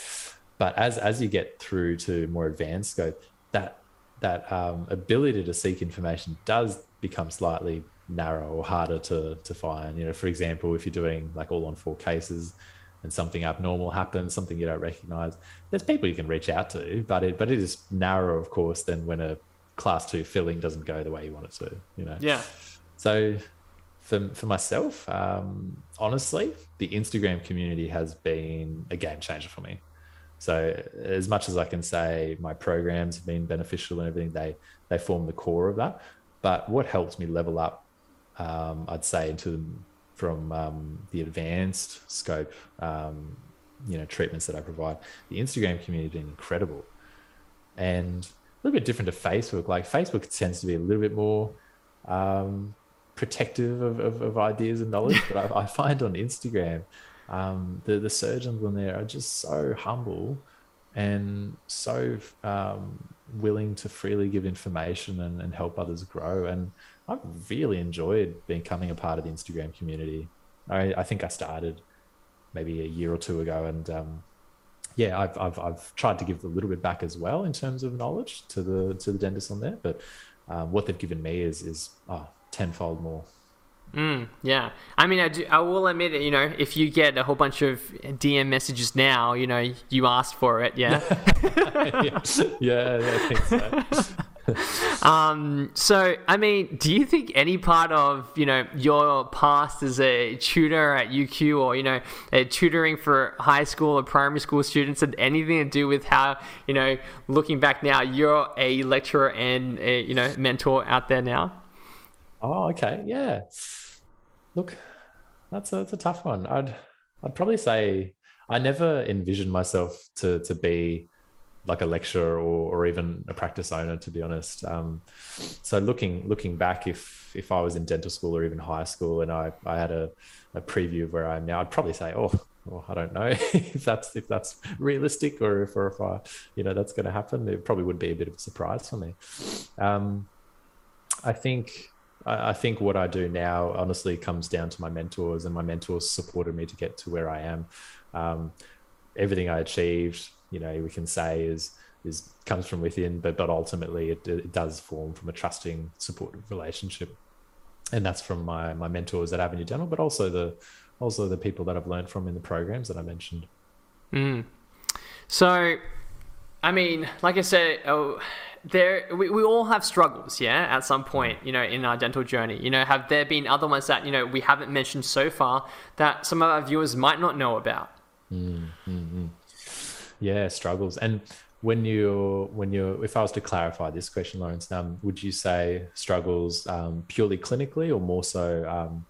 But as as you get through to more advanced scope, that that um, ability to seek information does become slightly narrow or harder to to find. You know, for example, if you're doing like all on four cases, and something abnormal happens, something you don't recognize, there's people you can reach out to, but it but it is narrower, of course, than when a class two filling doesn't go the way you want it to. You know. Yeah. So for for myself, um, honestly, the Instagram community has been a game changer for me. So as much as I can say my programs have been beneficial and everything, they they form the core of that. But what helps me level up, um, I'd say, into from um, the advanced scope, um, you know, treatments that I provide. The Instagram community been incredible, and a little bit different to Facebook. Like Facebook tends to be a little bit more um, protective of, of, of, ideas and knowledge, but I, I, find on Instagram, um, the the surgeons on there are just so humble and so um, willing to freely give information and, and help others grow and I've really enjoyed becoming a part of the Instagram community. I, I think I started maybe a year or two ago, and um, yeah, I've, I've, I've tried to give a little bit back as well in terms of knowledge to the to the dentists on there. But um, what they've given me is is oh, tenfold more. Mm, yeah, I mean, I, do, I will admit it. You know, if you get a whole bunch of DM messages now, you know, you asked for it. Yeah. yeah, yeah, I think so. um, so, I mean, do you think any part of you know your past as a tutor at UQ or you know tutoring for high school or primary school students had anything to do with how you know looking back now you're a lecturer and a, you know mentor out there now? Oh, okay, yeah. Look, that's a, that's a tough one. I'd I'd probably say I never envisioned myself to to be like a lecturer or, or even a practice owner, to be honest. Um, so looking looking back, if if I was in dental school or even high school, and I I had a, a preview of where I am now, I'd probably say, oh, well, I don't know if that's if that's realistic or if or if I you know that's going to happen. It probably would be a bit of a surprise for me. Um, I think I think what I do now honestly comes down to my mentors, and my mentors supported me to get to where I am. Um, everything I achieved you know we can say is is comes from within, but but ultimately it, it does form from a trusting, supportive relationship, and that's from my my mentors at Avenue Dental, but also the also the people that I've learned from in the programs that I mentioned. Mm. So, I mean, like I said, oh, there we, we all have struggles, yeah, at some point, you know, in our dental journey. You know, have there been other ones that you know we haven't mentioned so far that some of our viewers might not know about? Mm, mm, yeah struggles and when you when you if i was to clarify this question Laurence um, would you say struggles um, purely clinically or more so um,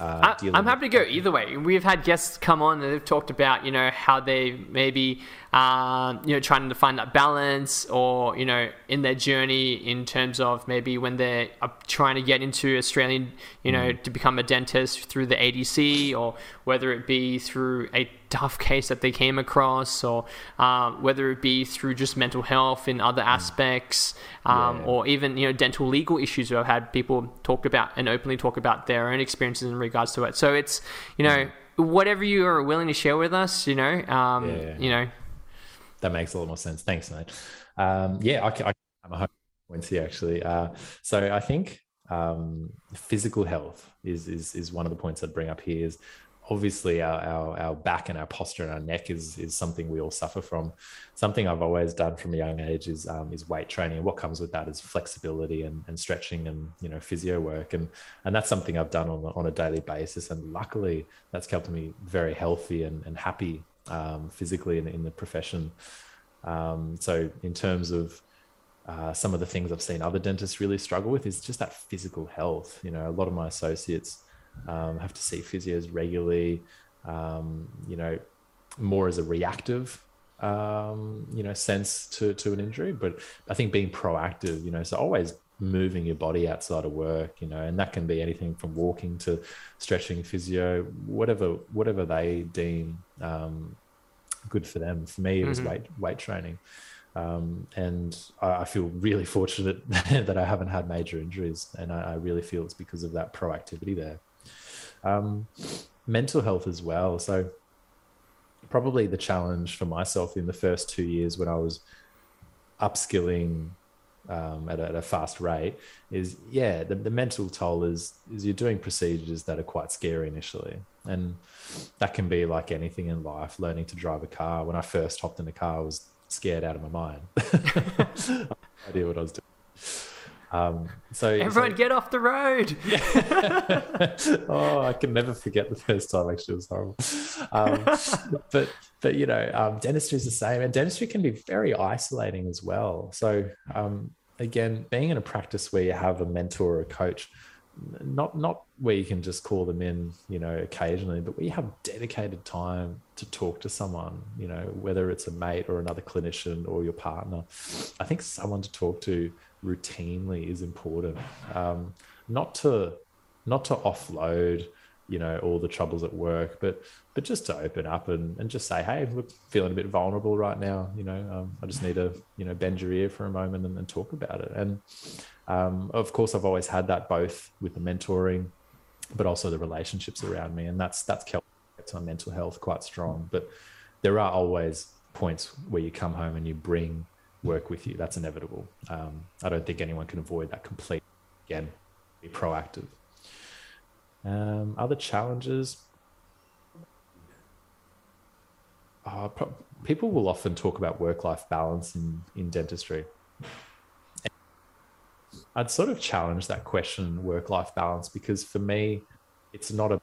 uh, I, am happy to go either way. We've had guests come on and they've talked about, you know, how they maybe, um, you know, trying to find that balance or, you know, in their journey in terms of maybe when they're trying to get into Australian, you know, mm. to become a dentist through the ADC or whether it be through a tough case that they came across or um, whether it be through just mental health in other mm. aspects um, yeah. or even, you know, dental legal issues where I've had people talk about and openly talk about their own experiences in regards to it. So it's you know whatever you are willing to share with us, you know, um, yeah. you know. That makes a lot more sense. Thanks, mate. Um, yeah, I, I, I'm a home points here actually. Uh, so I think um, physical health is, is is one of the points I'd bring up here. Is obviously our, our, our back and our posture and our neck is is something we all suffer from. Something I've always done from a young age is um, is weight training. And what comes with that is flexibility and, and stretching and you know physio work and and that's something I've done on on a daily basis. And luckily that's kept me very healthy and, and happy um, physically in, in the profession. Um, so in terms of uh, some of the things I've seen other dentists really struggle with is just that physical health. You know, a lot of my associates um, have to see physios regularly, um, you know, more as a reactive um, you know, sense to to an injury, but I think being proactive, you know, so always moving your body outside of work, you know, and that can be anything from walking to stretching, physio, whatever whatever they deem um, good for them. For me, it was mm-hmm. weight weight training. Um, and I, I, feel really fortunate that I haven't had major injuries, and I, I really feel it's because of that proactivity there. Um, mental health as well. So probably the challenge for myself in the first two years when I was upskilling um, at, a, at, a, fast rate is yeah the, the mental toll is is you're doing procedures that are quite scary initially. And that can be like anything in life learning to drive a car. When i first hopped in the car i was scared out of my mind. Idea what i was doing um, so everyone so, get off the road. oh, I can never forget the first time. Actually, it was horrible. Um, but but you know, um, dentistry is the same, and dentistry can be very isolating as well. So um, again, being in a practice where you have a mentor or a coach, not not where you can just call them in, you know, occasionally, but where you have dedicated time to talk to someone, you know, whether it's a mate or another clinician or your partner. I think someone to talk to routinely is important. Um, not to not to offload, you know, all the troubles at work, but but just to open up and, and just say, hey, look, feeling a bit vulnerable right now. You know, um, I just need to you know bend your ear for a moment and, and talk about it. And um, of course, I've always had that both with the mentoring, but also the relationships around me, and that's that's kept my mental health quite strong. But there are always points where you come home and you bring work with you. That's inevitable. Um, I don't think anyone can avoid that completely. Again, be proactive. Um, other challenges. Uh, pro- people will often talk about work-life balance in, in dentistry. I'd sort of challenge that question, work-life balance, because for me, it's not a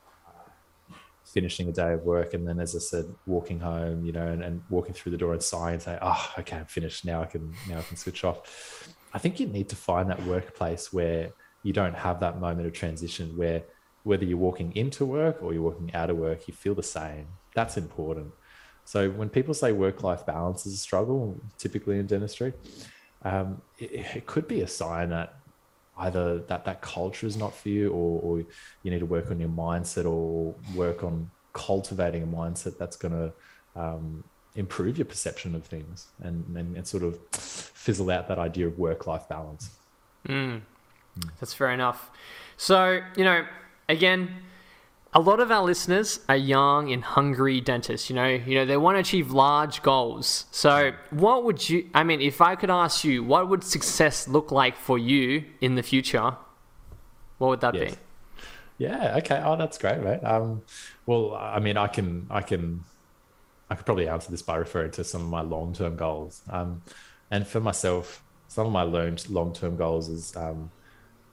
finishing a day of work and then as i said walking home you know and, and walking through the door and sighing and say oh okay i'm finished. Now i can now i can switch off. I think you need to find that workplace where you don't have that moment of transition where whether you're walking into work or you're walking out of work you feel the same. That's important. So when people say work-life balance is a struggle typically in dentistry um, it, it could be a sign that either that that culture is not for you or, or you need to work on your mindset or work on cultivating a mindset that's going to um, improve your perception of things and, and, and, sort of fizzle out that idea of work-life balance mm. Mm. that's fair enough so you know again a lot of our listeners are young and hungry dentists. You know, you know they want to achieve large goals. So, what would you? I mean, if I could ask you, what would success look like for you in the future? What would that yes. be? Yeah. Okay. Oh, that's great, right? Um, well, I mean, I can, I can, I could probably answer this by referring to some of my long-term goals. Um, and for myself, some of my long-term goals is um,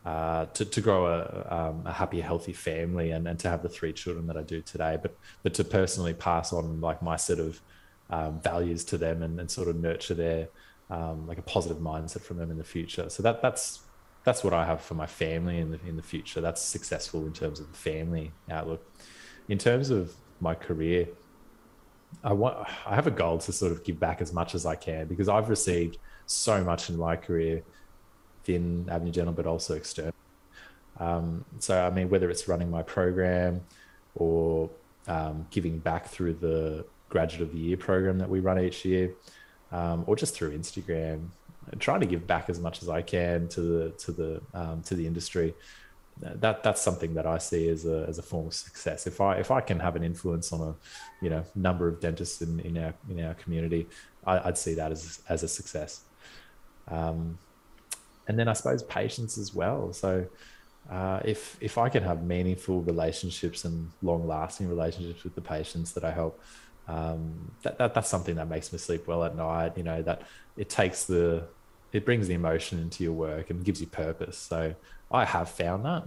uh, to, to grow a, um, a happy, healthy family and, and to have the three children that I do today, but but to personally pass on like my set of um, values to them and, and sort of nurture their um, like a positive mindset from them in the future. So that that's that's what I have for my family in the in the future. That's successful in terms of the family outlook. In terms of my career, I want I have a goal to sort of give back as much as I can because I've received so much in my career within Avenue Dental, but also external. Um, so, I mean, whether it's running my program or um, giving back through the Graduate of the Year program that we run each year, um, or just through Instagram, trying to give back as much as I can to the to the um, to the industry. That that's something that I see as a as a form of success. If I if I can have an influence on a you know number of dentists in, in our in our community, I, would see that as as a success. Um, and then I suppose patience as well. So uh, if if I can have meaningful relationships and long lasting relationships with the patients that I help, um, that, that that's something that makes me sleep well at night. You know that it takes the it brings the emotion into your work and gives you purpose. So I have found that.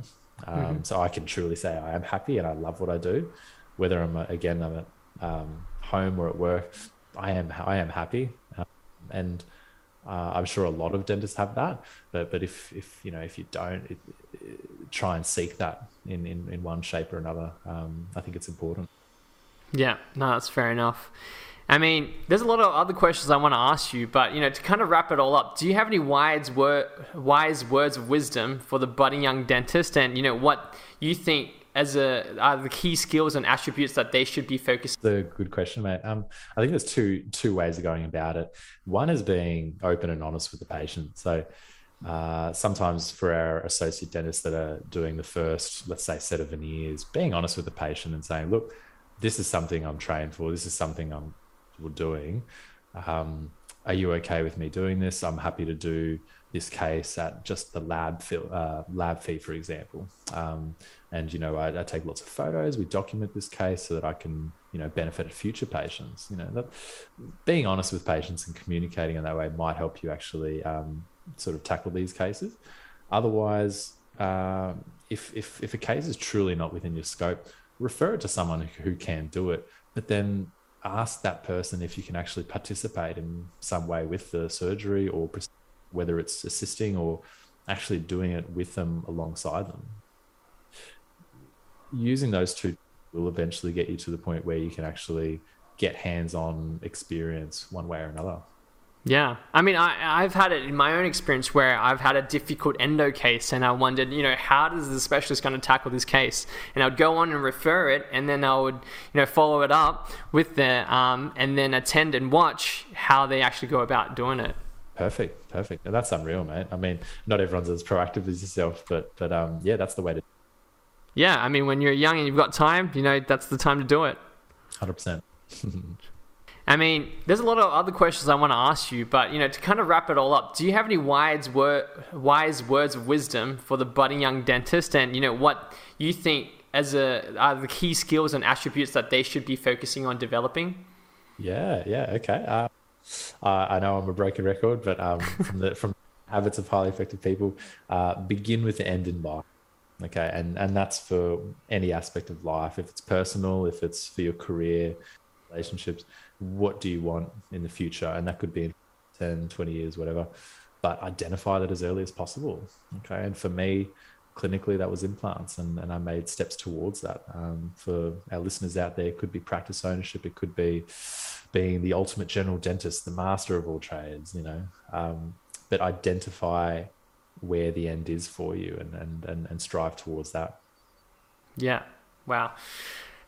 Um, mm-hmm. So I can truly say I am happy and I love what I do, whether I'm again I'm at um, home or at work. I am I am happy, um, and uh, I'm sure a lot of dentists have that, but but if if you know if you don't, it, it, try and seek that in, in in one shape or another. Um, I think it's important. Yeah, no, that's fair enough. I mean, there's a lot of other questions I want to ask you, but you know, to kind of wrap it all up, do you have any wise word, wise words of wisdom for the budding young dentist, and you know what you think as a the key skills and attributes that they should be focused? A good question, mate. Um, I think there's two two ways of going about it. One is being open and honest with the patient. So uh, sometimes for our associate dentists that are doing the first, let's say, set of veneers, being honest with the patient and saying, look, this is something I'm trained for. This is something I'm doing. Um, are you okay with me doing this? I'm happy to do this case at just the lab fee, uh, lab fee, for example. Um, and you know, I, I, take lots of photos. We document this case so that I can, you know, benefit future patients. You know, that being honest with patients and communicating in that way might help you actually um, sort of tackle these cases. Otherwise, uh, if, if if a case is truly not within your scope, refer it to someone who can do it. But then ask that person if you can actually participate in some way with the surgery or whether it's assisting or actually doing it with them alongside them. Using those two will eventually get you to the point where you can actually get hands on experience one way or another. Yeah, I mean, I, I've had it in my own experience where I've had a difficult endo case, and I wondered, you know, how does the specialist going to tackle this case? And I'd go on and refer it, and then I would, you know, follow it up with the, um, and then attend and watch how they actually go about doing it. Perfect, perfect. And that's unreal, mate. I mean, not everyone's as proactive as yourself, but but um, yeah, that's the way to. Yeah, I mean, when you're young and you've got time, you know, that's the time to do it. Hundred percent. I mean, there's a lot of other questions I want to ask you, but you know, to kind of wrap it all up, do you have any wise word, wise words of wisdom for the budding young dentist, and you know what you think as a are the key skills and attributes that they should be focusing on developing? Yeah, yeah, okay. Uh, uh, I know I'm a broken record, but um, from the from habits of highly effective people, uh, begin with the end in mind. Okay, and and that's for any aspect of life. If it's personal, if it's for your career, relationships what do you want in the future? And that could be in 10 20 years whatever. But identify that as early as possible. Okay and for me clinically that was implants and, and i made steps towards that. Um, for our listeners out there it could be practice ownership. It could be being the ultimate general dentist the master of all trades you know. Um, but identify where the end is for you and, and and and strive towards that yeah wow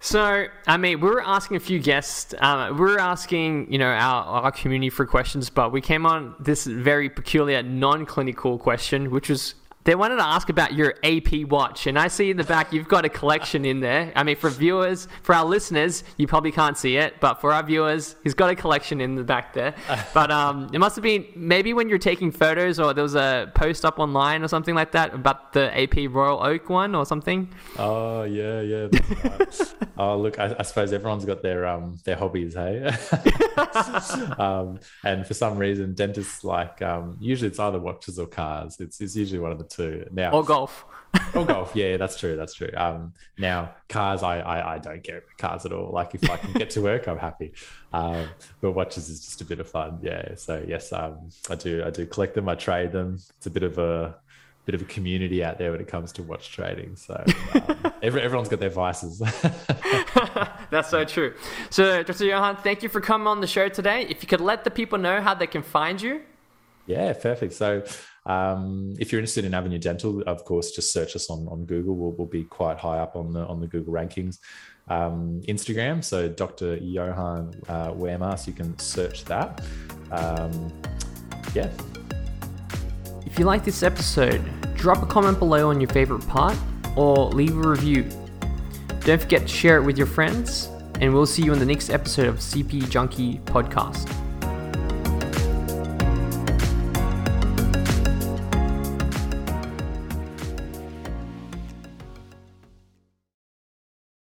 so, I mean, we were asking a few guests. Um, we were asking, you know, our, our community for questions, but we came on this very peculiar non-clinical question, which was they wanted to ask about your AP watch, and I see in the back you've got a collection in there. I mean, for viewers, for our listeners, you probably can't see it, but for our viewers, he's got a collection in the back there. But um, it must have been maybe when you're taking photos, or there was a post up online or something like that about the AP Royal Oak one or something. Oh yeah, yeah. oh look, I, I, suppose everyone's got their um their hobbies, hey. um, and for some reason, dentists like um usually it's either watches or cars. It's it's usually one of the two. Now or golf. or golf, yeah, that's true. That's true. Um, now cars, I, I, I don't care about cars at all. Like if I can get to work, I'm happy. Um, but watches is just a bit of fun. Yeah. So yes, um, I do, I do collect them. I trade them. It's a bit of a bit of a community out there when it comes to watch trading. So um, every, everyone's got their vices. That's so true. So, Dr. Johan, thank you for coming on the show today. If you could let the people know how they can find you. Yeah, perfect. So um, if you're interested in Avenue Dental, of course, just search us on, on Google. We'll, we'll be quite high up on the on the Google rankings. Um, Instagram, so Dr. Johan uh, you can search that. Um, yeah. If you like this episode, drop a comment below on your favorite part or leave a review. Don't forget to share it with your friends, and we'll see you in the next episode of CPD Junkie Podcast.